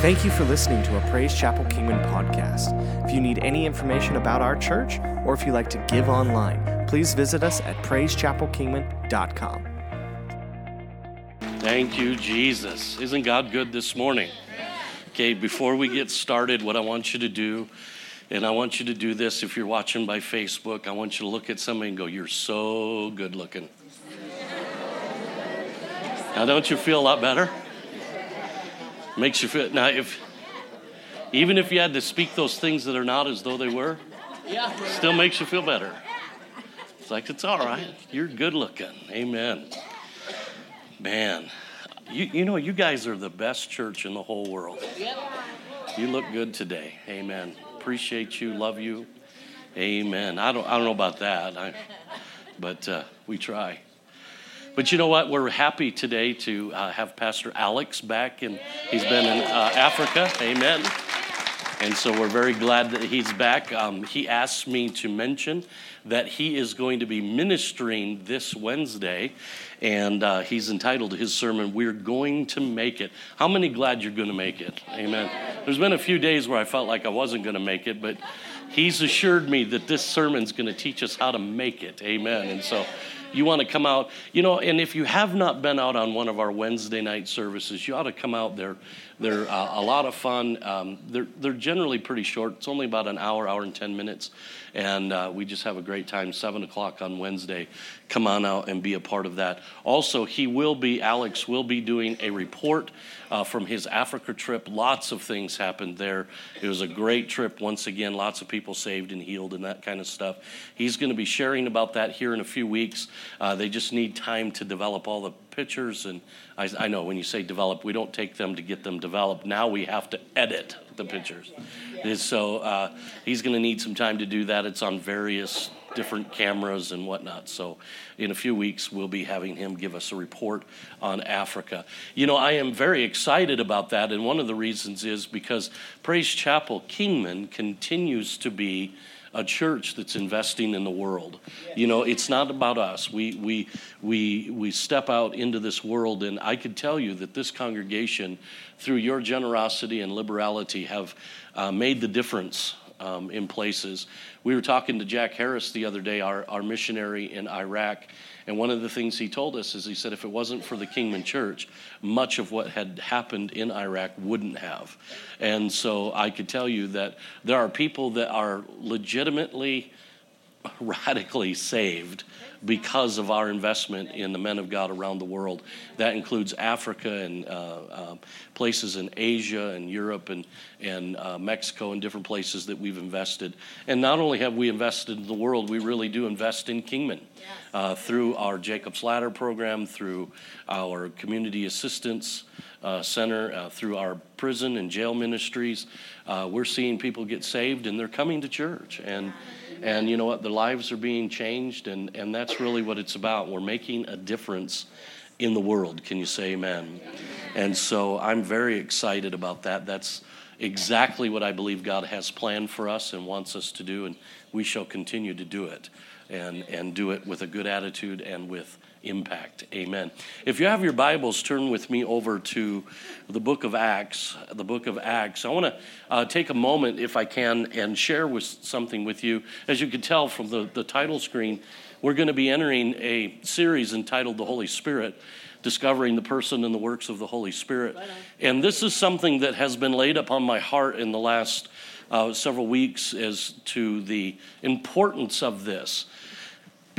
Thank you for listening to a Praise Chapel Kingman podcast. If you need any information about our church or if you like to give online, please visit us at praisechapelkingman.com. Thank you, Jesus. Isn't God good this morning? Okay, before we get started, what I want you to do, and I want you to do this if you're watching by Facebook, I want you to look at somebody and go, You're so good looking. now, don't you feel a lot better? Makes you feel, now, if, even if you had to speak those things that are not as though they were, still makes you feel better. It's like, it's all right. You're good looking. Amen. Man, you, you know, you guys are the best church in the whole world. You look good today. Amen. Appreciate you, love you. Amen. I don't, I don't know about that, I, but uh, we try. But you know what? We're happy today to uh, have Pastor Alex back, and he's been in uh, Africa. Amen. And so we're very glad that he's back. Um, he asked me to mention that he is going to be ministering this Wednesday, and uh, he's entitled to his sermon, We're Going to Make It. How many glad you're going to make it? Amen. There's been a few days where I felt like I wasn't going to make it, but he's assured me that this sermon's going to teach us how to make it. Amen. And so you want to come out, you know, and if you have not been out on one of our Wednesday night services, you ought to come out there. They're uh, a lot of fun. Um, they're, they're generally pretty short. It's only about an hour, hour and 10 minutes. And uh, we just have a great time. 7 o'clock on Wednesday. Come on out and be a part of that. Also, he will be, Alex will be doing a report uh, from his Africa trip. Lots of things happened there. It was a great trip once again. Lots of people saved and healed and that kind of stuff. He's going to be sharing about that here in a few weeks. Uh, they just need time to develop all the pictures. And I, I, know when you say develop, we don't take them to get them developed. Now we have to edit the pictures. So uh, he's going to need some time to do that. It's on various different cameras and whatnot. So, in a few weeks, we'll be having him give us a report on Africa. You know, I am very excited about that, and one of the reasons is because Praise Chapel Kingman continues to be a church that's investing in the world. You know, it's not about us. We we we we step out into this world, and I could tell you that this congregation, through your generosity and liberality, have uh, made the difference um, in places. We were talking to Jack Harris the other day, our, our missionary in Iraq, and one of the things he told us is he said if it wasn't for the Kingman Church, much of what had happened in Iraq wouldn't have. And so I could tell you that there are people that are legitimately radically saved because of our investment in the men of God around the world. That includes Africa and uh, uh, places in Asia and Europe and, and uh, Mexico and different places that we've invested. And not only have we invested in the world, we really do invest in Kingman uh, through our Jacob's Ladder program, through our community assistance. Uh, center, uh, through our prison and jail ministries. Uh, we're seeing people get saved and they're coming to church. And and you know what? The lives are being changed, and, and that's really what it's about. We're making a difference in the world. Can you say amen? And so I'm very excited about that. That's exactly what I believe God has planned for us and wants us to do, and we shall continue to do it and, and do it with a good attitude and with impact. Amen. If you have your Bibles, turn with me over to the book of Acts. The book of Acts. I want to uh, take a moment, if I can, and share with something with you. As you can tell from the, the title screen, we're going to be entering a series entitled The Holy Spirit. Discovering the person and the works of the Holy Spirit. And this is something that has been laid upon my heart in the last uh, several weeks as to the importance of this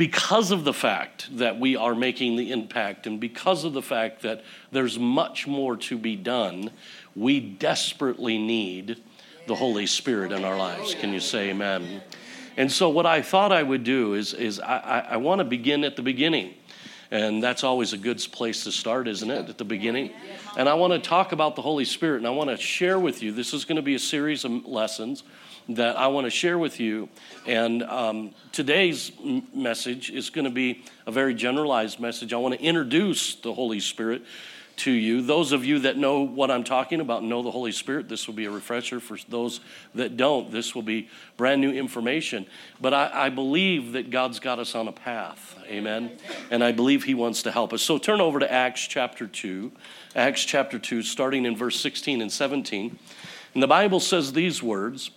because of the fact that we are making the impact and because of the fact that there's much more to be done, we desperately need the Holy Spirit in our lives. Can you say amen? And so, what I thought I would do is, is I, I, I want to begin at the beginning. And that's always a good place to start, isn't it? At the beginning. And I want to talk about the Holy Spirit, and I want to share with you. This is going to be a series of lessons that I want to share with you. And um, today's message is going to be a very generalized message. I want to introduce the Holy Spirit to you. Those of you that know what I'm talking about, know the Holy Spirit, this will be a refresher. For those that don't, this will be brand new information. But I, I believe that God's got us on a path. Amen. And I believe He wants to help us. So turn over to Acts chapter 2. Acts chapter 2, starting in verse 16 and 17. And the Bible says these words.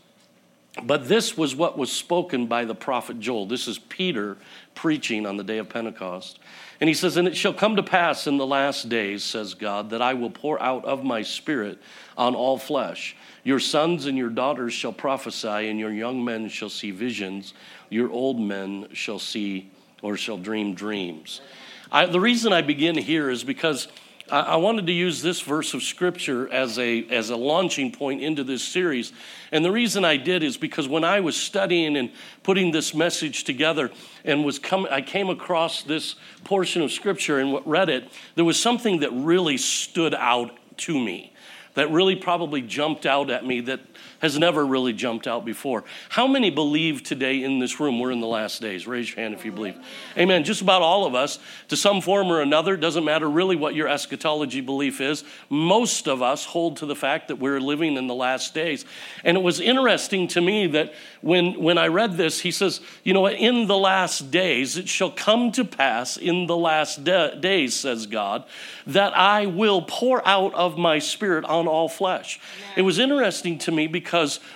But this was what was spoken by the prophet Joel. This is Peter preaching on the day of Pentecost. And he says, And it shall come to pass in the last days, says God, that I will pour out of my spirit on all flesh. Your sons and your daughters shall prophesy, and your young men shall see visions. Your old men shall see or shall dream dreams. I, the reason I begin here is because I, wanted to use this verse of scripture as a, as a launching point into this series. And the reason I did is because when I was studying and putting this message together and was come, I came across this portion of scripture and what read it, there was something that really stood out to me that really probably jumped out at me that has never really jumped out before. How many believe today in this room we're in the last days? Raise your hand if you believe. Amen. Just about all of us, to some form or another, doesn't matter really what your eschatology belief is. Most of us hold to the fact that we're living in the last days. And it was interesting to me that when, when I read this, he says, You know, in the last days, it shall come to pass in the last de- days, says God, that I will pour out of my spirit on all flesh. It was interesting to me because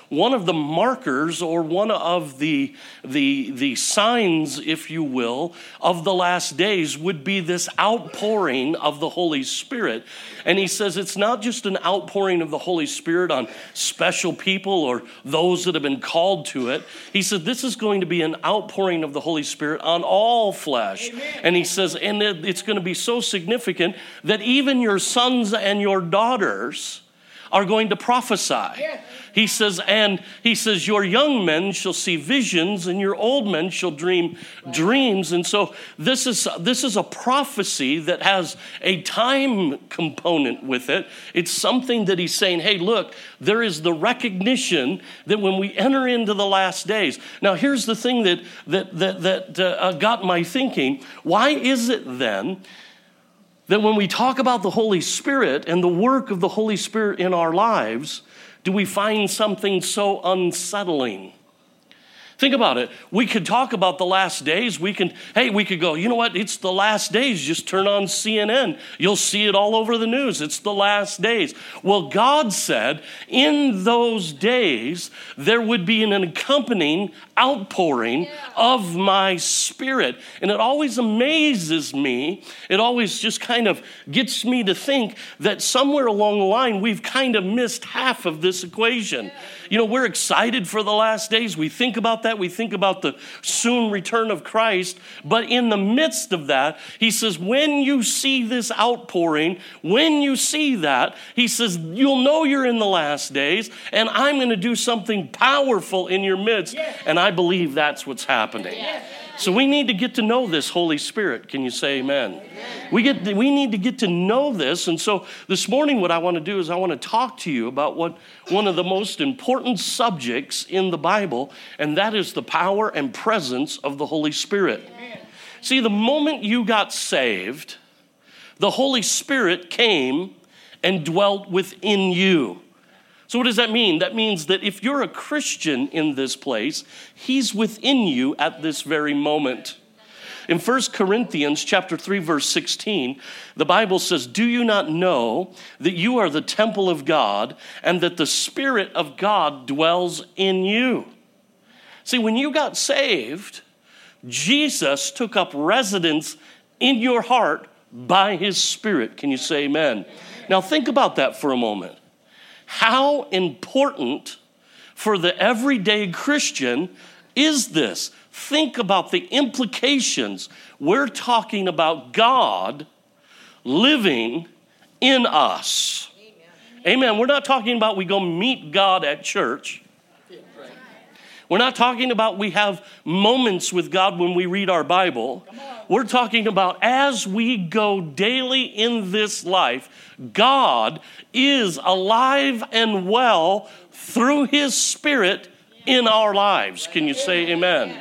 one of the markers or one of the, the, the signs, if you will, of the last days would be this outpouring of the Holy Spirit. And he says it's not just an outpouring of the Holy Spirit on special people or those that have been called to it. He said this is going to be an outpouring of the Holy Spirit on all flesh. Amen. And he says, and it's going to be so significant that even your sons and your daughters are going to prophesy. He says, and he says, Your young men shall see visions, and your old men shall dream dreams. And so this is this is a prophecy that has a time component with it. It's something that he's saying, hey, look, there is the recognition that when we enter into the last days. Now, here's the thing that that that, that uh, got my thinking. Why is it then? That when we talk about the Holy Spirit and the work of the Holy Spirit in our lives, do we find something so unsettling? Think about it. We could talk about the last days. We can, hey, we could go, you know what? It's the last days. Just turn on CNN. You'll see it all over the news. It's the last days. Well, God said in those days there would be an accompanying outpouring of my spirit. And it always amazes me. It always just kind of gets me to think that somewhere along the line we've kind of missed half of this equation. You know, we're excited for the last days. We think about that. We think about the soon return of Christ. But in the midst of that, he says, when you see this outpouring, when you see that, he says, you'll know you're in the last days, and I'm going to do something powerful in your midst. And I believe that's what's happening. So we need to get to know this Holy Spirit. Can you say amen? amen? We, get we need to get to know this. And so this morning, what I want to do is I want to talk to you about what one of the most important subjects in the Bible, and that is the power and presence of the Holy Spirit. Amen. See, the moment you got saved, the Holy Spirit came and dwelt within you. So, what does that mean? That means that if you're a Christian in this place, He's within you at this very moment. In 1 Corinthians chapter 3 verse 16, the Bible says, "Do you not know that you are the temple of God and that the spirit of God dwells in you?" See, when you got saved, Jesus took up residence in your heart by his spirit. Can you say amen? Now think about that for a moment how important for the everyday Christian is this? Think about the implications. We're talking about God living in us. Amen. Amen. We're not talking about we go meet God at church. We're not talking about we have moments with God when we read our Bible. We're talking about as we go daily in this life, God is alive and well through His Spirit in our lives. Can you say amen?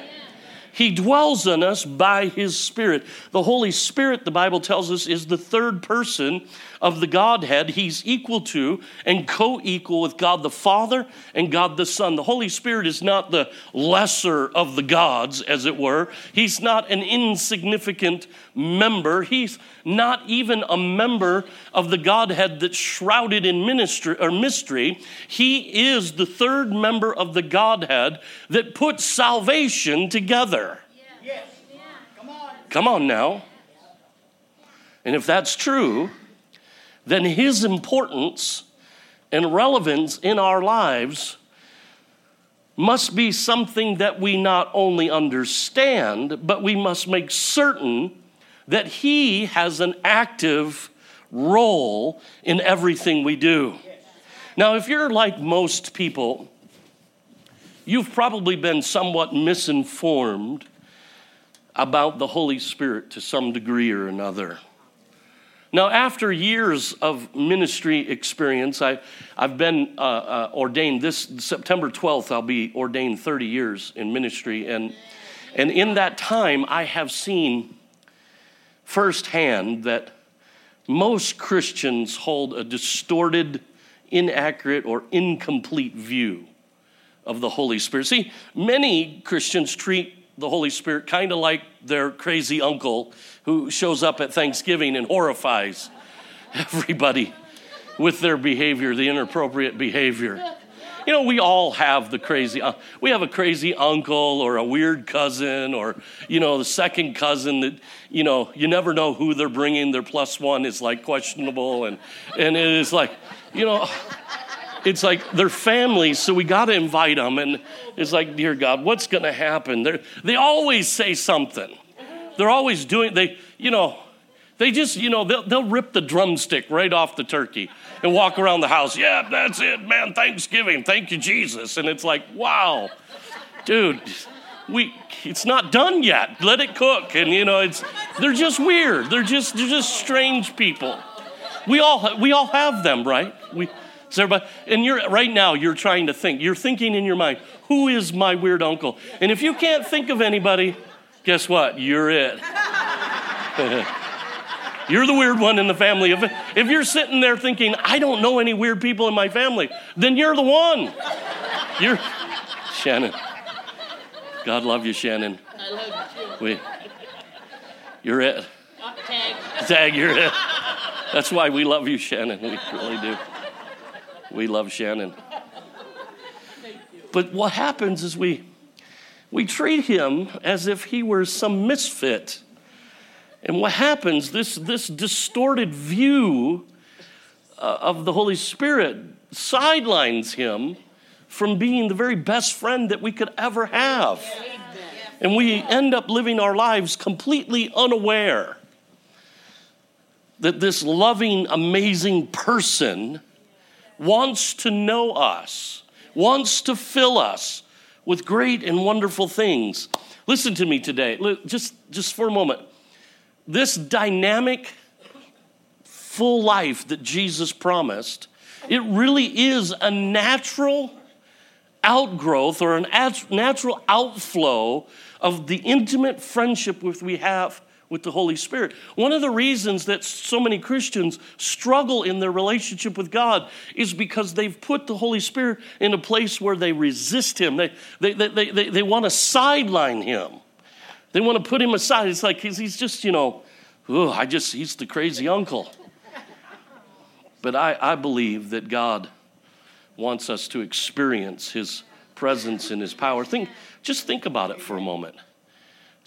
He dwells in us by His Spirit. The Holy Spirit, the Bible tells us, is the third person of the Godhead. He's equal to and co equal with God the Father and God the Son. The Holy Spirit is not the lesser of the gods, as it were. He's not an insignificant member. He's not even a member of the Godhead that's shrouded in ministry or mystery. He is the third member of the Godhead that puts salvation together. Yes. Come on. Come on now. And if that's true, then his importance and relevance in our lives must be something that we not only understand, but we must make certain that He has an active role in everything we do. Now, if you're like most people, you've probably been somewhat misinformed about the Holy Spirit to some degree or another. Now, after years of ministry experience, I, I've been uh, uh, ordained. This September 12th, I'll be ordained 30 years in ministry. And, and in that time, I have seen firsthand that most Christians hold a distorted, inaccurate, or incomplete view of the Holy Spirit. See, many Christians treat the Holy Spirit kind of like their crazy uncle who shows up at Thanksgiving and horrifies everybody with their behavior, the inappropriate behavior. You know, we all have the crazy, uh, we have a crazy uncle or a weird cousin or, you know, the second cousin that, you know, you never know who they're bringing. Their plus one is like questionable. And, and it is like, you know, it's like they're families, so we got to invite them. And it's like, dear God, what's going to happen? They're, they always say something. They're always doing, they, you know, they just, you know, they'll, they'll rip the drumstick right off the turkey and walk around the house. Yeah, that's it, man. Thanksgiving. Thank you, Jesus. And it's like, wow, dude, we, it's not done yet. Let it cook. And, you know, it's, they're just weird. They're just, they're just strange people. We all, we all have them, right? We, so everybody, and you're right now you're trying to think. You're thinking in your mind, who is my weird uncle? And if you can't think of anybody, guess what? You're it. You're the weird one in the family. If, if you're sitting there thinking, I don't know any weird people in my family, then you're the one. You're Shannon. God love you, Shannon. I love you too. We, you're it. Tag. Tag, you're it. That's why we love you, Shannon. We really do. We love Shannon. But what happens is we we treat him as if he were some misfit. And what happens, this, this distorted view uh, of the Holy Spirit sidelines him from being the very best friend that we could ever have. And we end up living our lives completely unaware that this loving, amazing person wants to know us, wants to fill us with great and wonderful things. Listen to me today, just, just for a moment this dynamic, full life that Jesus promised, it really is a natural outgrowth or a natural outflow of the intimate friendship which we have with the Holy Spirit. One of the reasons that so many Christians struggle in their relationship with God is because they've put the Holy Spirit in a place where they resist Him. They, they, they, they, they, they want to sideline Him. They want to put him aside. It's like he's, just, you know, oh, I just, he's the crazy uncle. But I, I believe that God wants us to experience his presence and his power. Think, just think about it for a moment.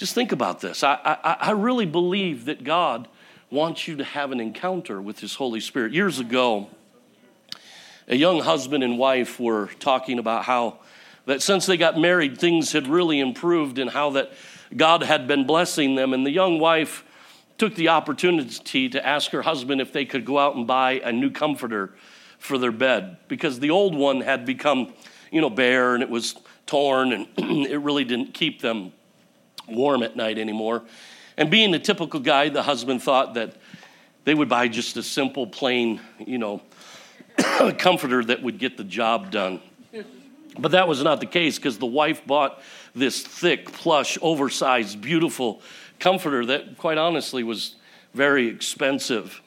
Just think about this. I, I, I really believe that God wants you to have an encounter with his Holy Spirit. Years ago, a young husband and wife were talking about how that since they got married, things had really improved and how that God had been blessing them. And the young wife took the opportunity to ask her husband if they could go out and buy a new comforter for their bed because the old one had become, you know, bare and it was torn and it really didn't keep them warm at night anymore. And being a typical guy, the husband thought that they would buy just a simple, plain, you know, comforter that would get the job done. But that was not the case because the wife bought this thick, plush, oversized, beautiful comforter that, quite honestly, was very expensive.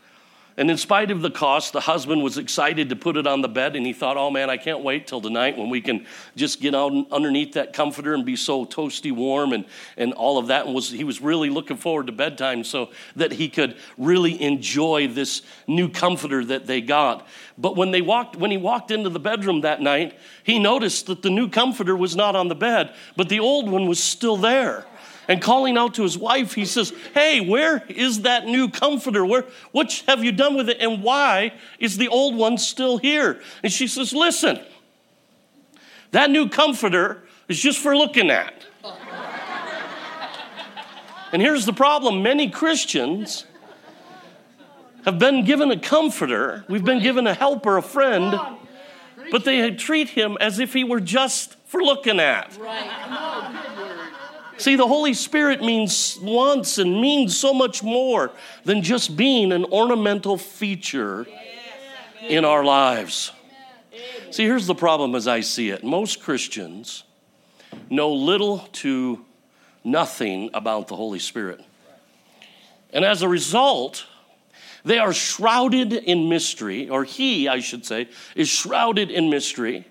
And in spite of the cost, the husband was excited to put it on the bed, and he thought, oh man, I can't wait till tonight when we can just get out underneath that comforter and be so toasty warm and, and all of that. And was, he was really looking forward to bedtime so that he could really enjoy this new comforter that they got. But when, they walked, when he walked into the bedroom that night, he noticed that the new comforter was not on the bed, but the old one was still there and calling out to his wife, he says, Hey, where is that new comforter? Where, what have you done with it? And why is the old one still here? And she says, Listen, that new comforter is just for looking at. and here's the problem many Christians have been given a comforter, we've been given a helper, a friend, but they treat him as if he were just for looking at. Right. See, the Holy Spirit means wants and means so much more than just being an ornamental feature in our lives. See, here's the problem as I see it most Christians know little to nothing about the Holy Spirit. And as a result, they are shrouded in mystery, or he, I should say, is shrouded in mystery.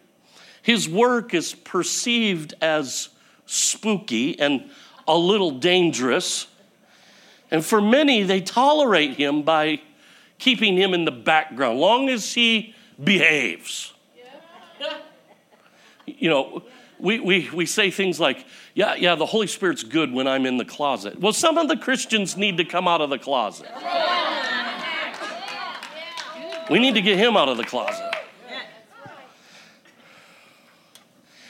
His work is perceived as spooky and a little dangerous. And for many, they tolerate him by keeping him in the background, long as he behaves. You know, we, we, we say things like, yeah, yeah, the Holy Spirit's good when I'm in the closet. Well, some of the Christians need to come out of the closet. We need to get him out of the closet.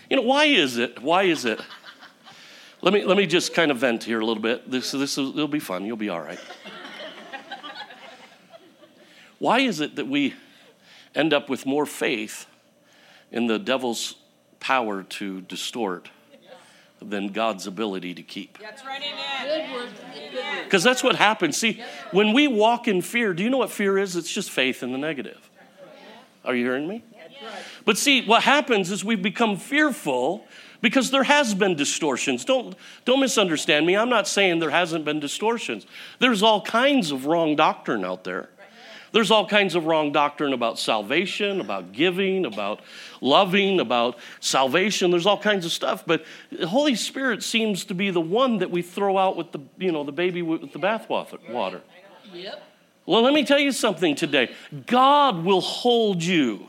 You know, why is it? Why is it? Let me, let me just kind of vent here a little bit. This, this will, it'll be fun. You'll be all right. Why is it that we end up with more faith in the devil's power to distort than God's ability to keep? That's right, Because that's what happens. See, when we walk in fear, do you know what fear is? It's just faith in the negative. Are you hearing me? But see, what happens is we've become fearful because there has been distortions. Don't, don't misunderstand me. I'm not saying there hasn't been distortions. There's all kinds of wrong doctrine out there. There's all kinds of wrong doctrine about salvation, about giving, about loving, about salvation. There's all kinds of stuff, but the Holy Spirit seems to be the one that we throw out with the, you know, the baby with the bathwater. Yep. Well, let me tell you something today. God will hold you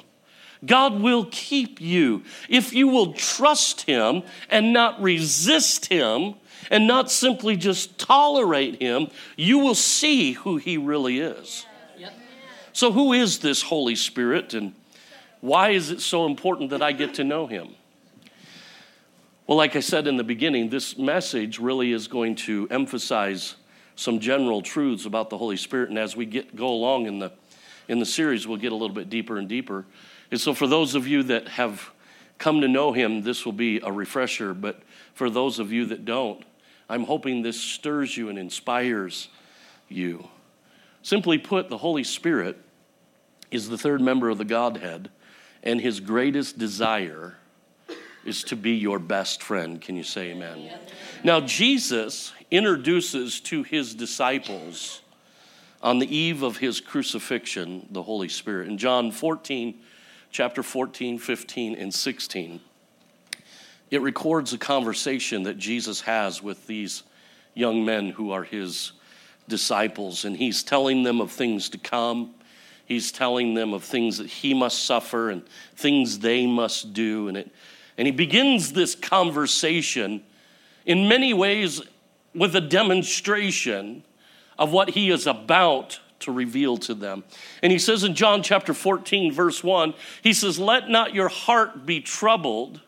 God will keep you. If you will trust Him and not resist Him and not simply just tolerate Him, you will see who He really is. So, who is this Holy Spirit and why is it so important that I get to know Him? Well, like I said in the beginning, this message really is going to emphasize some general truths about the Holy Spirit. And as we get, go along in the, in the series, we'll get a little bit deeper and deeper. And so, for those of you that have come to know him, this will be a refresher. But for those of you that don't, I'm hoping this stirs you and inspires you. Simply put, the Holy Spirit is the third member of the Godhead, and his greatest desire is to be your best friend. Can you say amen? Now, Jesus introduces to his disciples on the eve of his crucifixion the Holy Spirit. In John 14, chapter 14, 15, and 16, it records a conversation that Jesus has with these young men who are his disciples. And he's telling them of things to come. He's telling them of things that he must suffer and things they must do. And, it, and he begins this conversation in many ways with a demonstration of what he is about to reveal to them. And he says in John chapter 14, verse 1, he says, Let not your heart be troubled.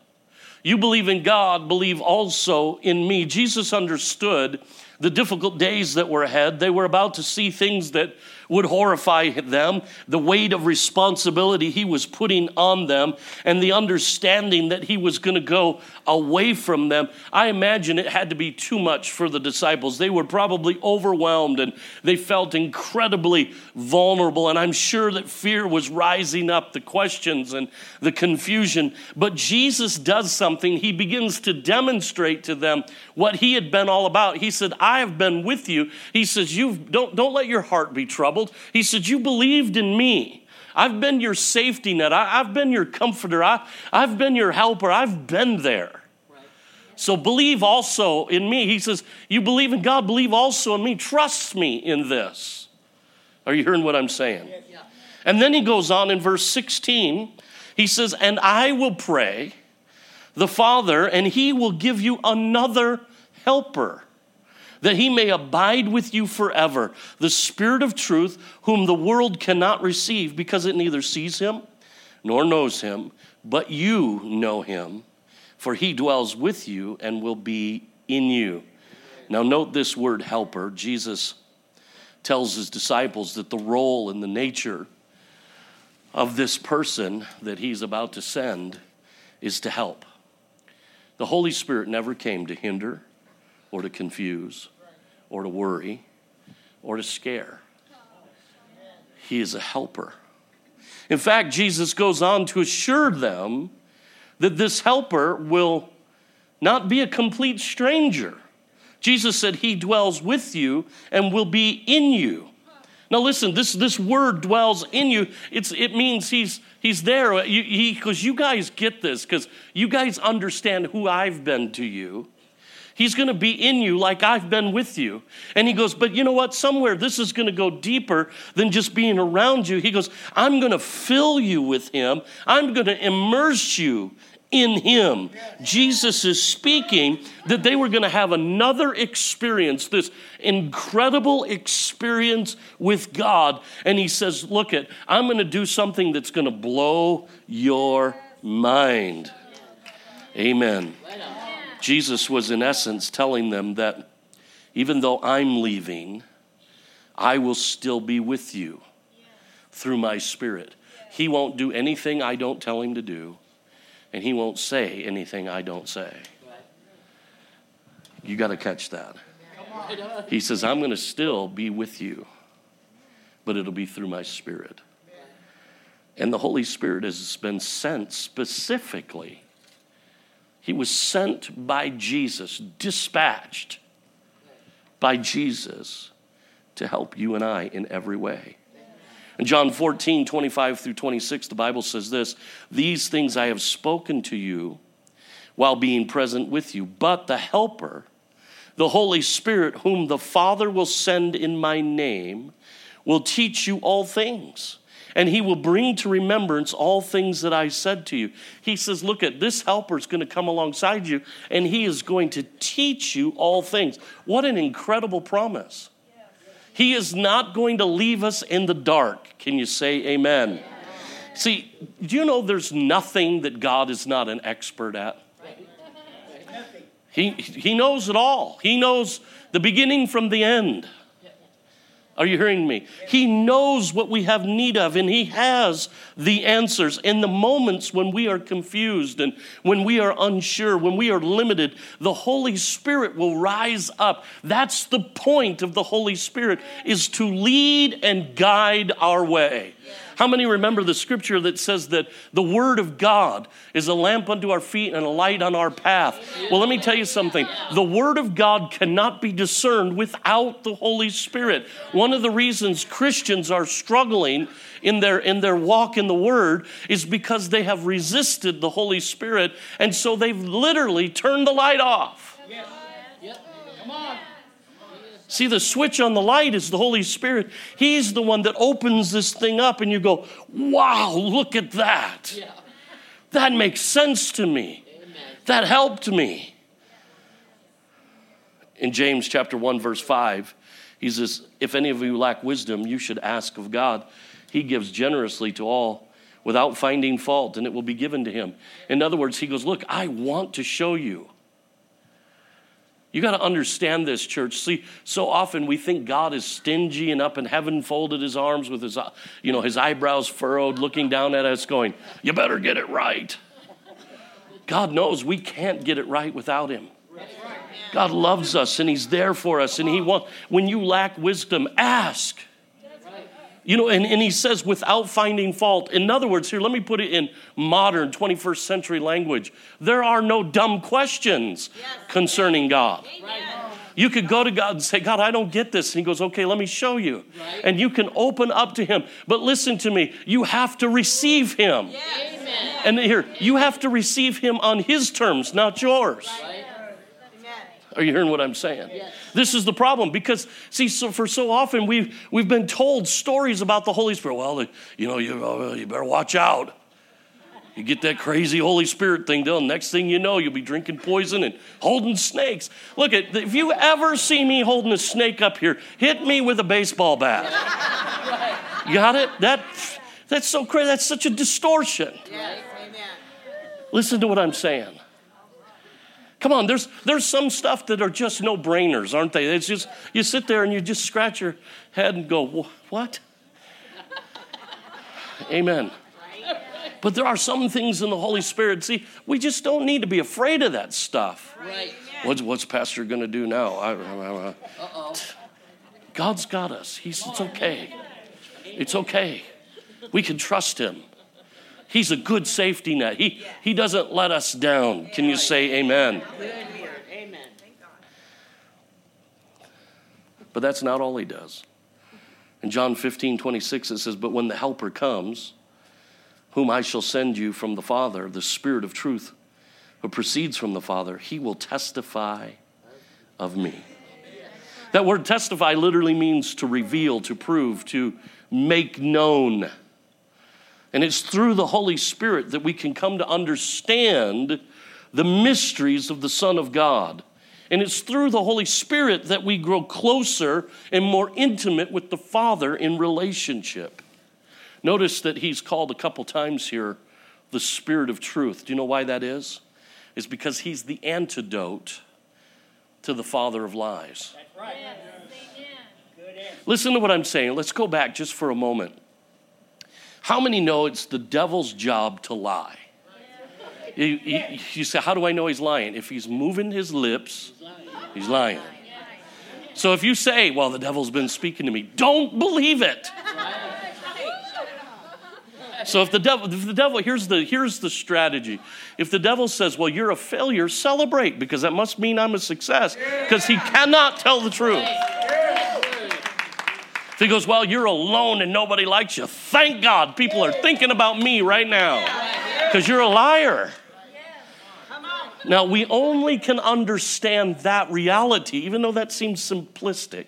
You believe in God, believe also in me. Jesus understood the difficult days that were ahead. They were about to see things that would horrify them, the weight of responsibility he was putting on them, and the understanding that he was going to go away from them. I imagine it had to be too much for the disciples. They were probably overwhelmed and they felt incredibly vulnerable. And I'm sure that fear was rising up, the questions and the confusion. But Jesus does something. He begins to demonstrate to them what he had been all about. He said, I have been with you. He says, you don't, don't let your heart be troubled. He said, You believed in me. I've been your safety net. I, have been your comforter. I, I've been your helper. I've been there. So believe also in me. He says, You believe in God, believe also in me. Trust me in this. Are you hearing what I'm saying? Yeah. And then he goes on in verse 16. He says, And I will pray the Father, and he will give you another helper that he may abide with you forever. The Spirit of truth, whom the world cannot receive because it neither sees him nor knows him, but you know him, for he dwells with you and will be in you. Now, note this word helper. Jesus tells his disciples that the role and the nature of this person that he's about to send is to help. The Holy Spirit never came to hinder or to confuse or to worry or to scare. He is a helper. In fact, Jesus goes on to assure them that this helper will not be a complete stranger. Jesus said, He dwells with you and will be in you. Now, listen, this, this word dwells in you. It's, it means he's, he's there. Because you, you guys get this, because you guys understand who I've been to you. He's going to be in you like I've been with you. And he goes, But you know what? Somewhere this is going to go deeper than just being around you. He goes, I'm going to fill you with him, I'm going to immerse you in him. Jesus is speaking that they were going to have another experience, this incredible experience with God. And he says, Look at, I'm going to do something that's going to blow your mind. Amen. Jesus was, in essence, telling them that even though I'm leaving, I will still be with you through my spirit. He won't do anything I don't tell him to do, and he won't say anything I don't say. You got to catch that. He says, I'm going to still be with you, but it'll be through my spirit. And the Holy Spirit has been sent specifically he was sent by Jesus, dispatched by Jesus to help you and I in every way. In John 14, 25 through 26, the Bible says this These things I have spoken to you while being present with you, but the Helper, the Holy Spirit, whom the Father will send in my name, will teach you all things and he will bring to remembrance all things that I said to you. He says, Look at this helper is going to come alongside you, and he is going to teach you all things. What an incredible promise. He is not going to leave us in the dark. Can you say amen? See, do you know there's nothing that God is not an expert at? He, he knows it all. He knows the beginning from the end. Are you hearing me? He knows what we have need of, and He has the answers. In the moments when we are confused and when we are unsure, when we are limited, the Holy Spirit will rise up. That's the point of the Holy Spirit, is to lead and guide our way. How many remember the scripture that says that the Word of God is a lamp unto our feet and a light on our path? Well, let me tell you something. The Word of God cannot be discerned without the Holy Spirit. One of the reasons Christians are struggling in their, in their walk in the Word is because they have resisted the Holy Spirit, and so they've literally turned the light off. Yes. Yep. Come on. See, the switch on the light is the Holy Spirit. He's the one that opens this thing up, and you go, wow, look at that. Yeah. That makes sense to me. Amen. That helped me. In James chapter 1, verse 5, he says, If any of you lack wisdom, you should ask of God. He gives generously to all without finding fault, and it will be given to him. In other words, he goes, Look, I want to show you You got to understand this, church. See, so often we think God is stingy and up in heaven, folded his arms with his, uh, you know, his eyebrows furrowed, looking down at us, going, "You better get it right." God knows we can't get it right without him. God loves us and he's there for us, and he wants. When you lack wisdom, ask. You know, and, and he says, without finding fault. In other words, here, let me put it in modern 21st century language. There are no dumb questions yes. concerning God. Right. You could go to God and say, God, I don't get this. And he goes, okay, let me show you. Right. And you can open up to him. But listen to me, you have to receive him. Yes. And here, you have to receive him on his terms, not yours. Right. Are you hearing what I'm saying? Yes. This is the problem because, see, so for so often we've, we've been told stories about the Holy Spirit. Well, you know, you, uh, you better watch out. You get that crazy Holy Spirit thing done. Next thing you know, you'll be drinking poison and holding snakes. Look at if you ever see me holding a snake up here, hit me with a baseball bat. You got it? That that's so crazy. That's such a distortion. Yes. Listen to what I'm saying. Come on, there's, there's some stuff that are just no brainers, aren't they? It's just, you sit there and you just scratch your head and go, what? Amen. But there are some things in the Holy Spirit. See, we just don't need to be afraid of that stuff. Right. What's, what's Pastor going to do now? I, I, I, God's got us. He's, it's okay. It's okay. We can trust Him. He's a good safety net. He, he doesn't let us down. Can you say amen? Amen. Thank God. But that's not all he does. In John 15, 26, it says, But when the Helper comes, whom I shall send you from the Father, the Spirit of truth, who proceeds from the Father, he will testify of me. That word testify literally means to reveal, to prove, to make known. And it's through the Holy Spirit that we can come to understand the mysteries of the Son of God. And it's through the Holy Spirit that we grow closer and more intimate with the Father in relationship. Notice that he's called a couple times here the Spirit of truth. Do you know why that is? It's because he's the antidote to the father of lies. Right. Listen to what I'm saying. Let's go back just for a moment. How many know it's the devil's job to lie? You, you, you, say, How do I know he's lying? If he's moving his lips, he's lying. So if you say, Well, the devil's been speaking to me, don't believe it. So if the devil, if the devil, here's the here's the strategy. If the devil says, "Well, you're a failure," celebrate because that must mean I'm a success because he cannot tell the truth. He goes, Well, you're alone and nobody likes you, thank God people are thinking about me right now because you're a liar. Now, we only can understand that reality, even though that seems simplistic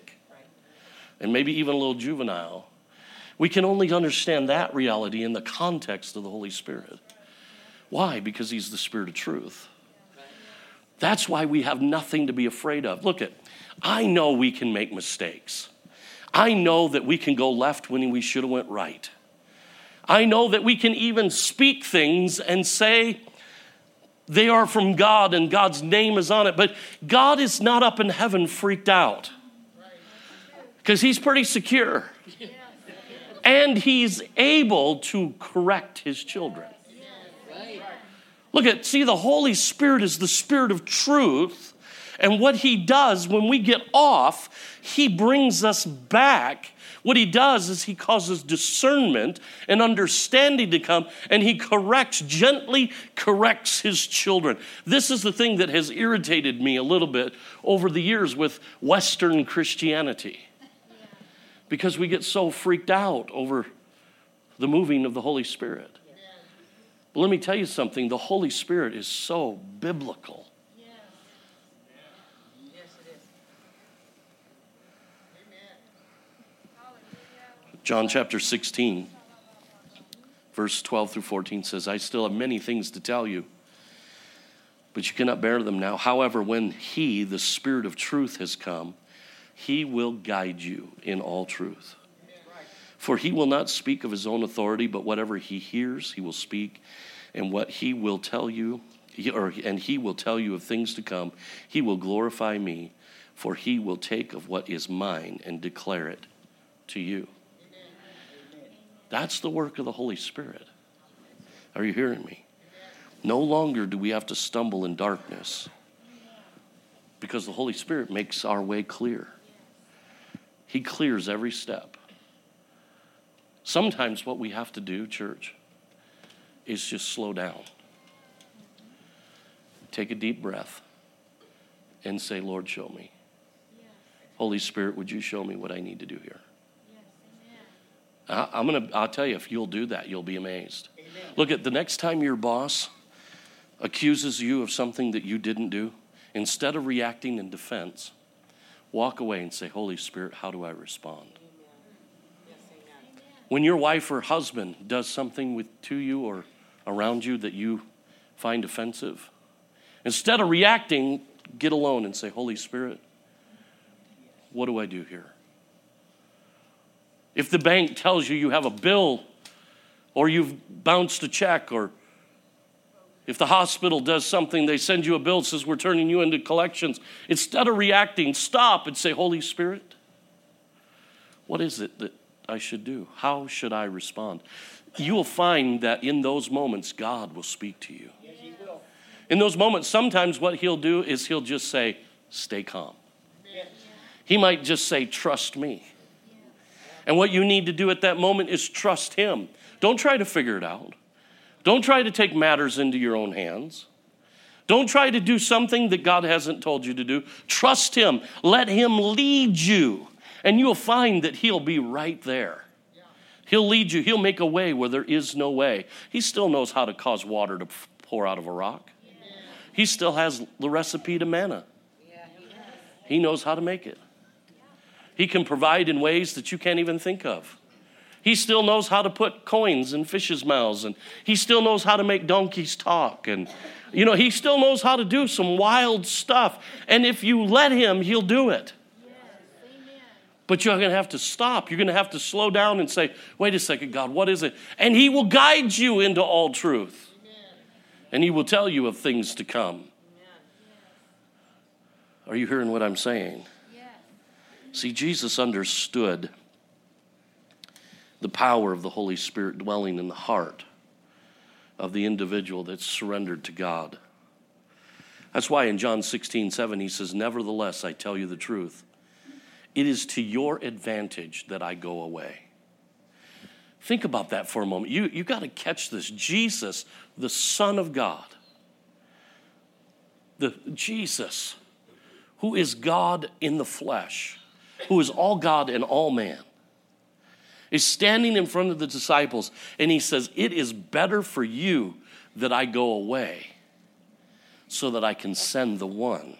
and maybe even a little juvenile. We can only understand that reality in the context of the Holy Spirit. Why? Because He's the Spirit of truth. That's why we have nothing to be afraid of. Look at, I know we can make mistakes. I know that we can go left when we should have went right. I know that we can even speak things and say they are from God and God's name is on it, but God is not up in heaven freaked out because he's pretty secure. And he's able to correct his children. Look at, see, the Holy Spirit is the Spirit of truth. And what he does when we get off, he brings us back. What he does is he causes discernment and understanding to come, and he corrects, gently corrects his children. This is the thing that has irritated me a little bit over the years with Western Christianity. Because we get so freaked out over the moving of the Holy Spirit. But let me tell you something the Holy Spirit is so biblical. John chapter 16, verse 12 through 14 says, I still have many things to tell you, but you cannot bear them now. However, when He, the Spirit of truth, has come, He will guide you in all truth. For He will not speak of His own authority, but whatever He hears, He will speak, and what He will tell you, or, and he will tell you of things to come. He will glorify me, for he will take of what is mine and declare it to you. That's the work of the Holy Spirit. Are you hearing me? No longer do we have to stumble in darkness because the Holy Spirit makes our way clear. He clears every step. Sometimes what we have to do, church, is just slow down. Take a deep breath and say, Lord, show me. Holy Spirit, would you show me what I need to do here? I'm gonna. I'll tell you, if you'll do that, you'll be amazed. Amen. Look at the next time your boss accuses you of something that you didn't do, instead of reacting in defense, walk away and say, Holy Spirit, how do I respond? when your wife or husband does something with, to you or around you that you find offensive, instead of reacting, get alone and say, Holy Spirit, what do I do here? If the bank tells you you have a bill or you've bounced a check or if the hospital does something, they send you a bill says we're turning you into collections. Instead of reacting, stop and say, Holy Spirit, what is it that I should do? How should I respond? You will find that in those moments, God will speak to you. In those moments, sometimes what He'll do is He'll just say, Stay calm. He might just say, Trust me. And what you need to do at that moment is trust Him. Don't try to figure it out. Don't try to take matters into your own hands. Don't try to do something that God hasn't told you to do. Trust Him. Let Him lead you. And you'll find that He'll be right there. He'll lead you. He'll make a way where there is no way. He still knows how to cause water to pour out of a rock. He still has the recipe to manna. He knows how to make it. He can provide in ways that you can't even think of. He still knows how to put coins in fishes' mouths, and he still knows how to make donkeys talk. And, you know, he still knows how to do some wild stuff. And if you let him, he'll do it. but you're going to have to stop. You're going to have to slow down and say, wait a second, God, what is it? And he will guide you into all truth. And he will tell you of things to come. Are you hearing what I'm saying? See, Jesus understood the power of the Holy Spirit dwelling in the heart of the individual that's surrendered to God. That's why in John 16, 7, he says, Nevertheless, I tell you the truth. It is to your advantage that I go away. Think about that for a moment. You, you got to catch this. Jesus, the Son of God, the Jesus, who is God in the flesh, who is all God and all man, is standing in front of the disciples and he says, It is better for you that I go away so that I can send the one.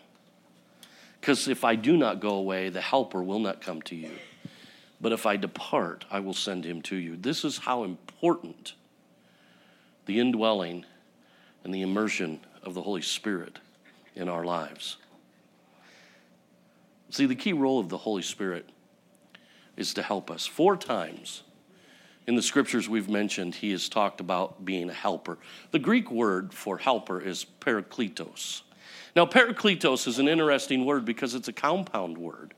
Because if I do not go away, the helper will not come to you. But if I depart, I will send him to you. This is how important the indwelling and the immersion of the Holy Spirit in our lives. See, the key role of the Holy Spirit is to help us. Four times in the scriptures we've mentioned, he has talked about being a helper. The Greek word for helper is parakletos. Now, parakletos is an interesting word because it's a compound word.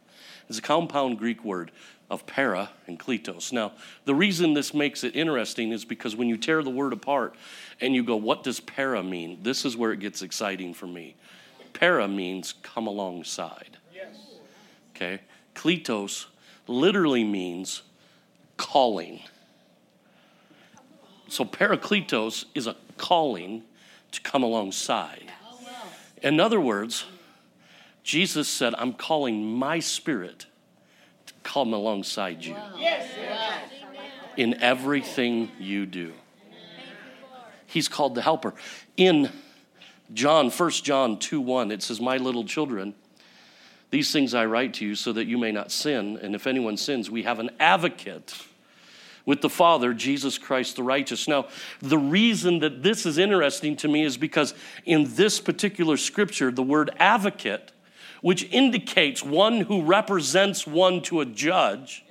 It's a compound Greek word of para and kletos. Now, the reason this makes it interesting is because when you tear the word apart and you go, what does para mean? This is where it gets exciting for me. Para means come alongside okay? Kletos literally means calling. So parakletos is a calling to come alongside. In other words, Jesus said, I'm calling my spirit to come alongside you in everything you do. He's called the helper. In John, 1 John 2 1, it says, My little children, these things I write to you so that you may not sin. And if anyone sins, we have an advocate with the Father, Jesus Christ the righteous. Now, the reason that this is interesting to me is because in this particular scripture, the word advocate, which indicates one who represents one to a judge,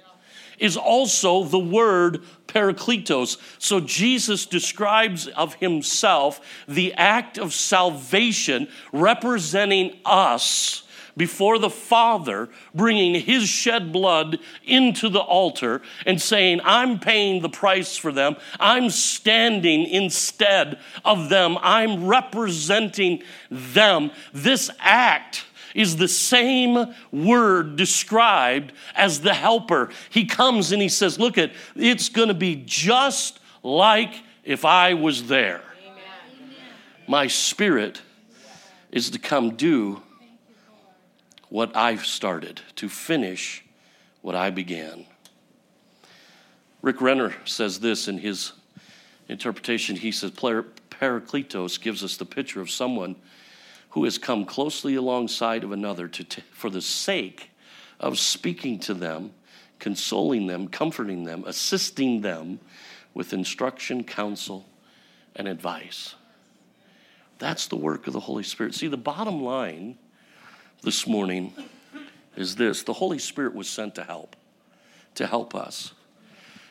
is also the word parakletos. So Jesus describes of himself the act of salvation representing us before the Father, bringing his shed blood into the altar and saying, I'm paying the price for them. I'm standing instead of them. I'm representing them. This act is the same word described as the helper. He comes and he says, Look at it's going to be just like if I was there. Amen. My spirit is to come do what I've started, to finish what I began. Rick Renner says this in his interpretation. He says, Parakletos gives us the picture of someone who has come closely alongside of another to t- for the sake of speaking to them, consoling them, comforting them, assisting them with instruction, counsel, and advice. That's the work of the Holy Spirit. See, the bottom line this morning is this the Holy Spirit was sent to help, to help us,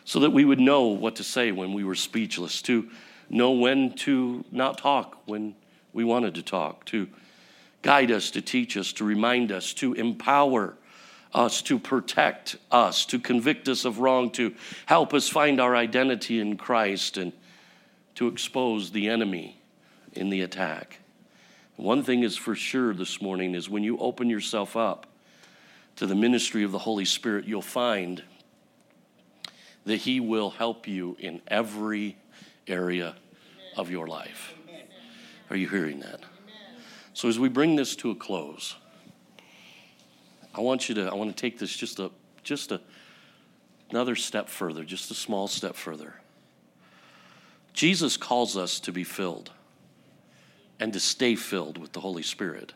so that we would know what to say when we were speechless, to know when to not talk when we wanted to talk, to guide us, to teach us, to remind us, to empower us, to protect us, to convict us of wrong, to help us find our identity in Christ, and to expose the enemy in the attack. One thing is for sure this morning is when you open yourself up to the ministry of the Holy Spirit, you'll find that He will help you in every area of your life. Are you hearing that? So as we bring this to a close, I want you to I want to take this just a just a another step further, just a small step further. Jesus calls us to be filled and to stay filled with the Holy Spirit.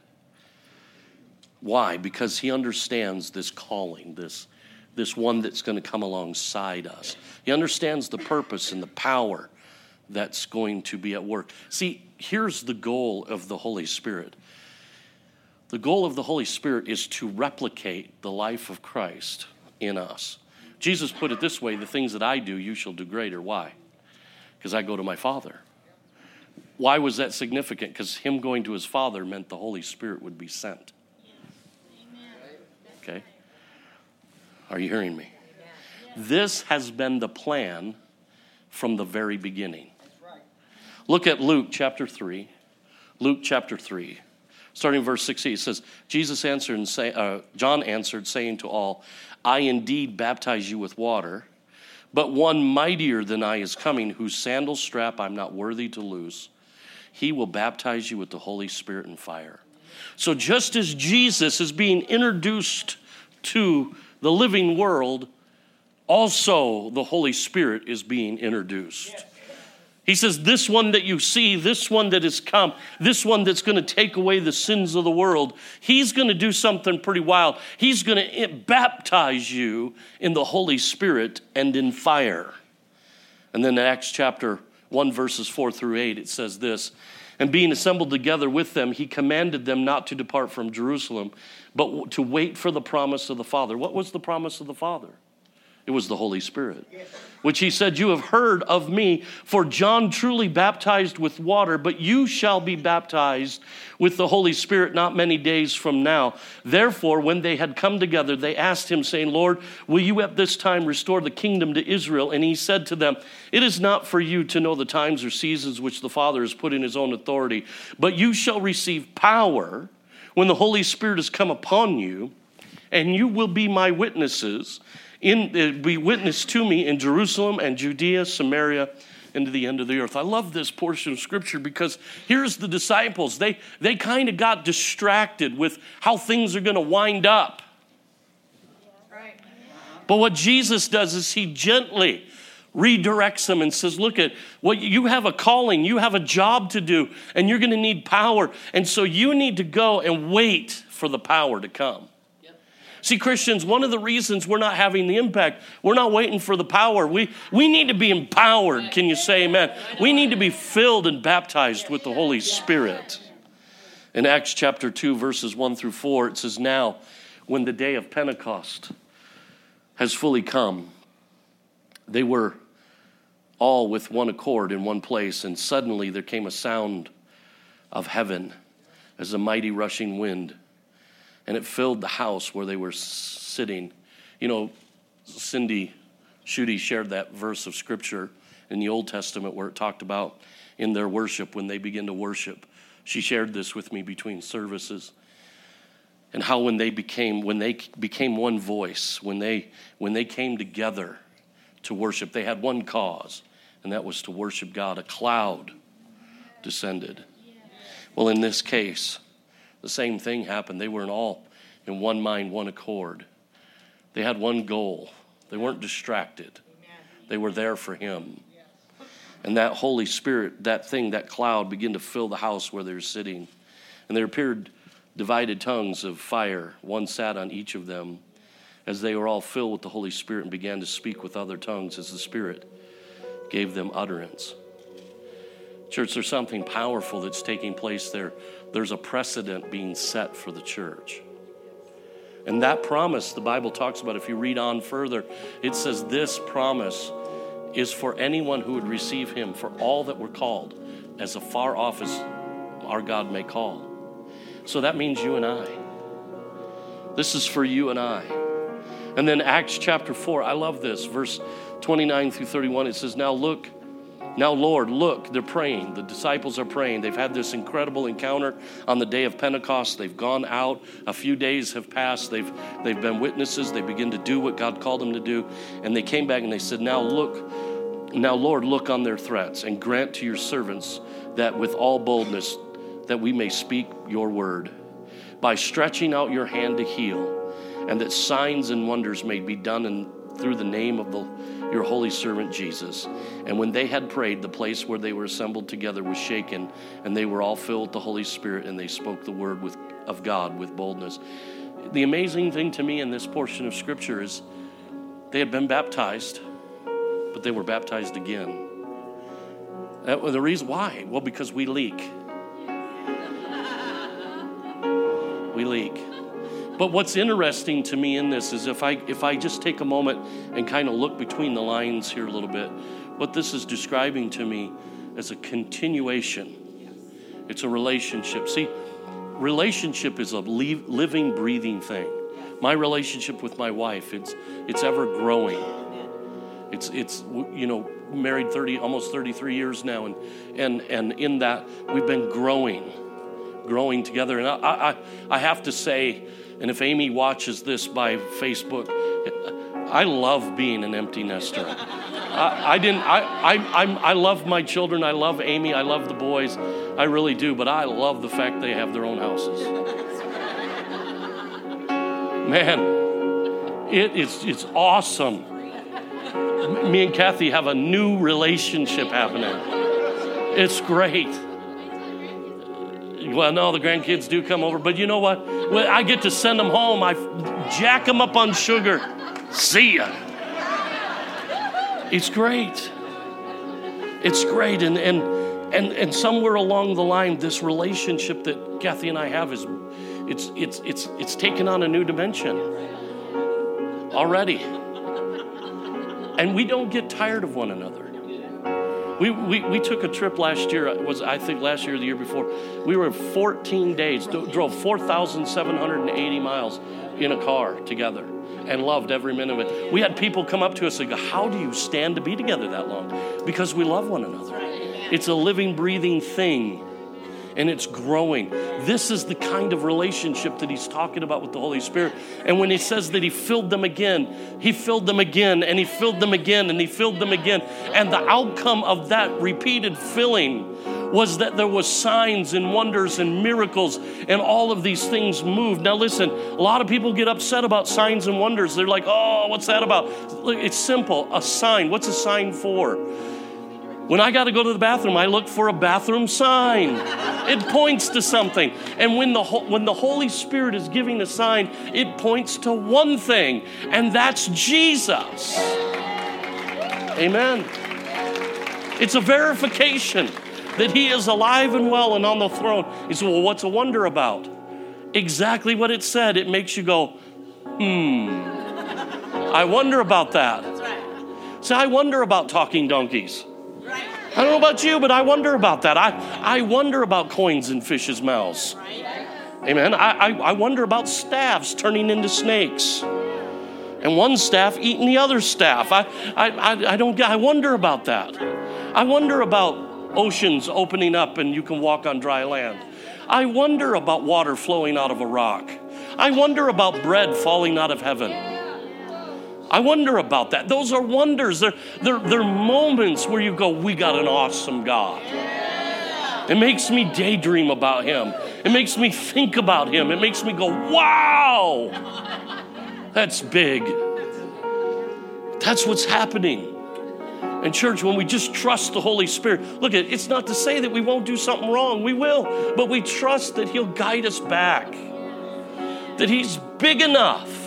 Why? Because he understands this calling, this, this one that's going to come alongside us. He understands the purpose and the power that's going to be at work. See, here's the goal of the Holy Spirit the goal of the Holy Spirit is to replicate the life of Christ in us. Jesus put it this way the things that I do, you shall do greater. Why? Because I go to my Father. Why was that significant? Because him going to his father meant the Holy Spirit would be sent. Okay? Are you hearing me? This has been the plan from the very beginning. Look at Luke chapter 3. Luke chapter 3. Starting verse 16, it says, Jesus answered and say, uh, John answered, saying to all, I indeed baptize you with water, but one mightier than I is coming, whose sandal strap I'm not worthy to loose. He will baptize you with the Holy Spirit and fire. So, just as Jesus is being introduced to the living world, also the Holy Spirit is being introduced. He says, This one that you see, this one that has come, this one that's going to take away the sins of the world, he's going to do something pretty wild. He's going to eh, baptize you in the Holy Spirit and in fire. And then Acts chapter 1 verses 4 through 8, it says this And being assembled together with them, he commanded them not to depart from Jerusalem, but to wait for the promise of the Father. What was the promise of the Father? It was the Holy Spirit. Which he said, You have heard of me, for John truly baptized with water, but you shall be baptized with the Holy Spirit not many days from now. Therefore, when they had come together, they asked him, saying, Lord, will you at this time restore the kingdom to Israel? And he said to them, It is not for you to know the times or seasons which the Father has put in his own authority, but you shall receive power when the Holy Spirit has come upon you, and you will be my witnesses in, uh, be witness to me in Jerusalem and Judea, Samaria, and to the end of the earth. I love this portion of scripture because here's the disciples. They, they kind of got distracted with how things are going to wind up. But what Jesus does is he gently redirects them and says, Look at what you have a calling, you have a job to do, and you're going to need power. And so you need to go and wait for the power to come. See, Christians, one of the reasons we're not having the impact, we're not waiting for the power. We, we need to be empowered. Can you say amen? We need to be filled and baptized with the Holy Spirit. In Acts chapter 2, verses 1 through 4, it says, Now, when the day of Pentecost has fully come, they were all with one accord in one place, and suddenly there came a sound of heaven as a mighty rushing wind, and it filled the house where they were sitting. You know, Cindy Schutte shared that verse of scripture in the Old Testament where it talked about in their worship when they begin to worship. She shared this with me between services and how when they became when they became one voice when they when they came together to worship they had one cause and that was to worship god a cloud descended well in this case the same thing happened. They were in all in one mind one accord. They had one goal. They weren't distracted. They were there for him. And that holy spirit that thing that cloud began to fill the house where they were sitting. And there appeared divided tongues of fire. One sat on each of them. As they were all filled with the Holy Spirit and began to speak with other tongues as the Spirit gave them utterance. Church, there's something powerful that's taking place there. There's a precedent being set for the church. And that promise, the Bible talks about, if you read on further, it says this promise is for anyone who would receive him, for all that were called, as far off as our God may call. So that means you and I. This is for you and I. And then Acts chapter 4, I love this, verse 29 through 31. It says, Now look, now Lord, look, they're praying. The disciples are praying. They've had this incredible encounter on the day of Pentecost. They've gone out. A few days have passed. They've, they've been witnesses. They begin to do what God called them to do. And they came back and they said, Now look, now Lord, look on their threats and grant to your servants that with all boldness that we may speak your word, by stretching out your hand to heal, and that signs and wonders may be done in, through the name of the, your holy servant Jesus. And when they had prayed, the place where they were assembled together was shaken, and they were all filled with the Holy Spirit, and they spoke the word with, of God with boldness. The amazing thing to me in this portion of Scripture is they had been baptized, but they were baptized again. That, the reason why? Well, because we leak. we leak. But what's interesting to me in this is if I if I just take a moment and kind of look between the lines here a little bit, what this is describing to me is a continuation. It's a relationship. See, relationship is a living, breathing thing. My relationship with my wife, it's it's ever growing. It's it's you know married 30 almost 33 years now and and and in that we've been growing growing together. And I, I, I have to say, and if Amy watches this by Facebook, I love being an empty nester. I, I, didn't. I, I, I'm, I love my children. I love Amy. I love the boys. I really do. But I love the fact they have their own houses. Man, it is. It's awesome. Me and Kathy have a new relationship happening. It's great. Well, no, the grandkids do come over, but you know what? Well, I get to send them home. I jack them up on sugar. See ya. It's great. It's great. And, and, and, and somewhere along the line, this relationship that Kathy and I have is it's, it's, it's, it's taken on a new dimension already. And we don't get tired of one another. We, we, we took a trip last year, uh, was I think last year or the year before. We were 14 days, drove 4,780 miles in a car together and loved every minute of it. We had people come up to us and go, How do you stand to be together that long? Because we love one another. It's a living, breathing thing and it's growing. This is the kind of relationship that he's talking about with the Holy Spirit. And when he says that he filled them again, he filled them again, and he filled them again, and he filled them again. And the outcome of that repeated filling was that there was signs and wonders and miracles and all of these things moved. Now listen, a lot of people get upset about signs and wonders. They're like, "Oh, what's that about?" It's simple. A sign. What's a sign for? When I got to go to the bathroom, I look for a bathroom sign. It points to something. And when the, when the Holy Spirit is giving a sign, it points to one thing, and that's Jesus. Amen. It's a verification that He is alive and well and on the throne. He said, Well, what's a wonder about? Exactly what it said. It makes you go, hmm. I wonder about that. See, I wonder about talking donkeys. I don't know about you, but I wonder about that. I, I wonder about coins in fish's mouths. Amen. I, I, I wonder about staffs turning into snakes and one staff eating the other staff. I, I, I, I don't I wonder about that. I wonder about oceans opening up and you can walk on dry land. I wonder about water flowing out of a rock. I wonder about bread falling out of heaven. I wonder about that. Those are wonders. They're, they're, they're moments where you go, We got an awesome God. It makes me daydream about Him. It makes me think about Him. It makes me go, Wow, that's big. That's what's happening. And, church, when we just trust the Holy Spirit, look, it's not to say that we won't do something wrong. We will. But we trust that He'll guide us back, that He's big enough.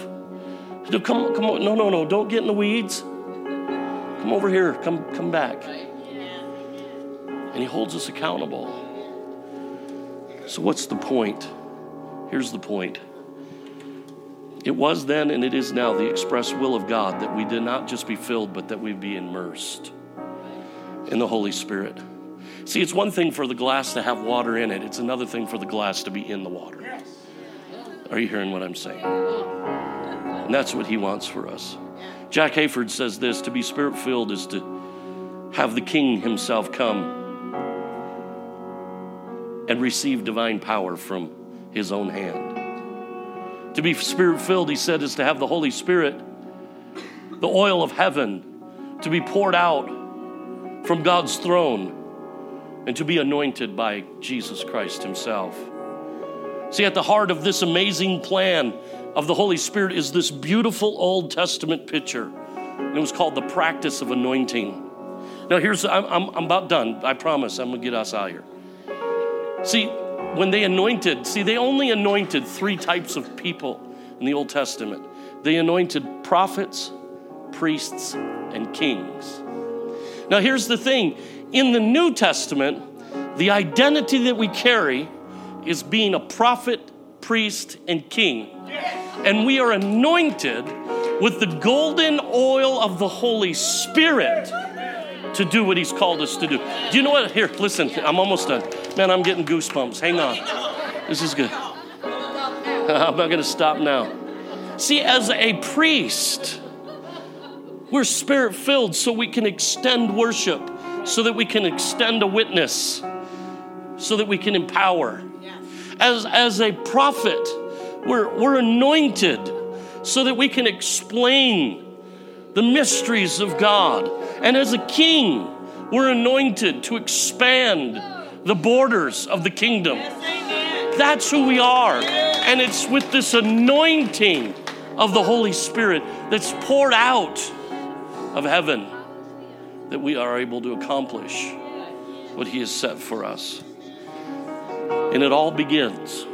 To come, come on. No, no, no. Don't get in the weeds. Come over here. Come, come back. And He holds us accountable. So, what's the point? Here's the point. It was then and it is now the express will of God that we did not just be filled, but that we be immersed in the Holy Spirit. See, it's one thing for the glass to have water in it, it's another thing for the glass to be in the water. Are you hearing what I'm saying? And that's what he wants for us. Jack Hayford says this to be spirit filled is to have the king himself come and receive divine power from his own hand. To be spirit filled, he said, is to have the Holy Spirit, the oil of heaven, to be poured out from God's throne and to be anointed by Jesus Christ himself. See, at the heart of this amazing plan of the Holy Spirit is this beautiful Old Testament picture. And it was called the practice of anointing. Now, here's, I'm, I'm, I'm about done. I promise I'm going to get us out here. See, when they anointed, see, they only anointed three types of people in the Old Testament they anointed prophets, priests, and kings. Now, here's the thing in the New Testament, the identity that we carry is being a prophet, priest, and king. And we are anointed with the golden oil of the Holy Spirit to do what He's called us to do. Do you know what? Here, listen, I'm almost done. Man, I'm getting goosebumps. Hang on. This is good. I'm not going to stop now. See, as a priest, we're spirit filled so we can extend worship, so that we can extend a witness, so that we can empower. As, as a prophet, we're, we're anointed so that we can explain the mysteries of God. And as a king, we're anointed to expand the borders of the kingdom. That's who we are. And it's with this anointing of the Holy Spirit that's poured out of heaven that we are able to accomplish what He has set for us. And it all begins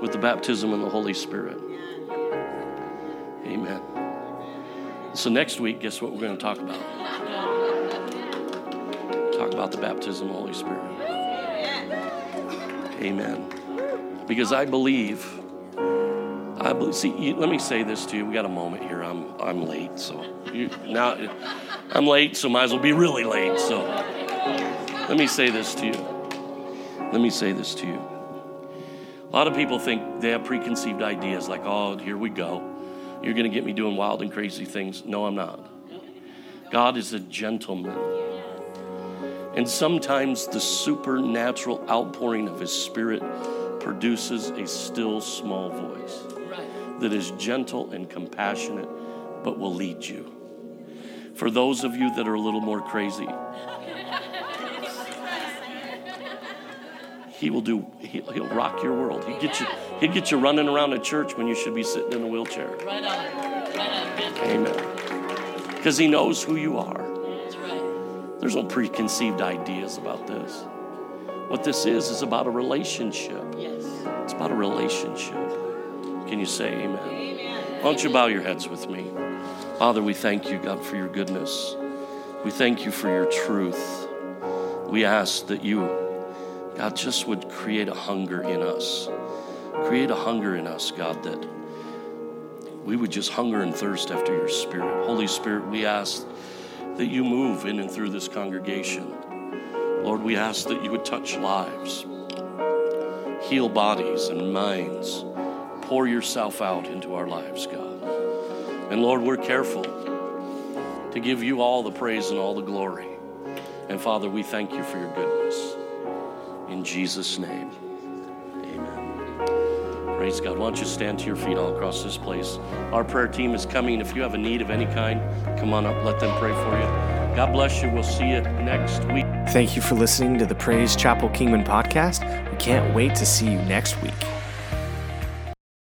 with the baptism in the Holy Spirit. Amen. So, next week, guess what we're going to talk about? Talk about the baptism of the Holy Spirit. Amen. Because I believe, I believe, see, let me say this to you. We got a moment here. I'm, I'm late, so you, now I'm late, so might as well be really late. So let me say this to you. Let me say this to you. A lot of people think they have preconceived ideas like, oh, here we go. You're going to get me doing wild and crazy things. No, I'm not. God is a gentleman. And sometimes the supernatural outpouring of His Spirit produces a still small voice that is gentle and compassionate, but will lead you. For those of you that are a little more crazy, He will do, he'll, he'll rock your world. He'll get, you, he'll get you running around a church when you should be sitting in a wheelchair. Right on. Right on. Amen. Because he knows who you are. That's right. There's no preconceived ideas about this. What this is, is about a relationship. Yes. It's about a relationship. Can you say amen? amen? Why don't you bow your heads with me? Father, we thank you, God, for your goodness. We thank you for your truth. We ask that you God just would create a hunger in us. Create a hunger in us, God, that we would just hunger and thirst after your Spirit. Holy Spirit, we ask that you move in and through this congregation. Lord, we ask that you would touch lives, heal bodies and minds, pour yourself out into our lives, God. And Lord, we're careful to give you all the praise and all the glory. And Father, we thank you for your goodness. In Jesus' name, amen. Praise God. Why don't you stand to your feet all across this place? Our prayer team is coming. If you have a need of any kind, come on up. Let them pray for you. God bless you. We'll see you next week. Thank you for listening to the Praise Chapel Kingman podcast. We can't wait to see you next week.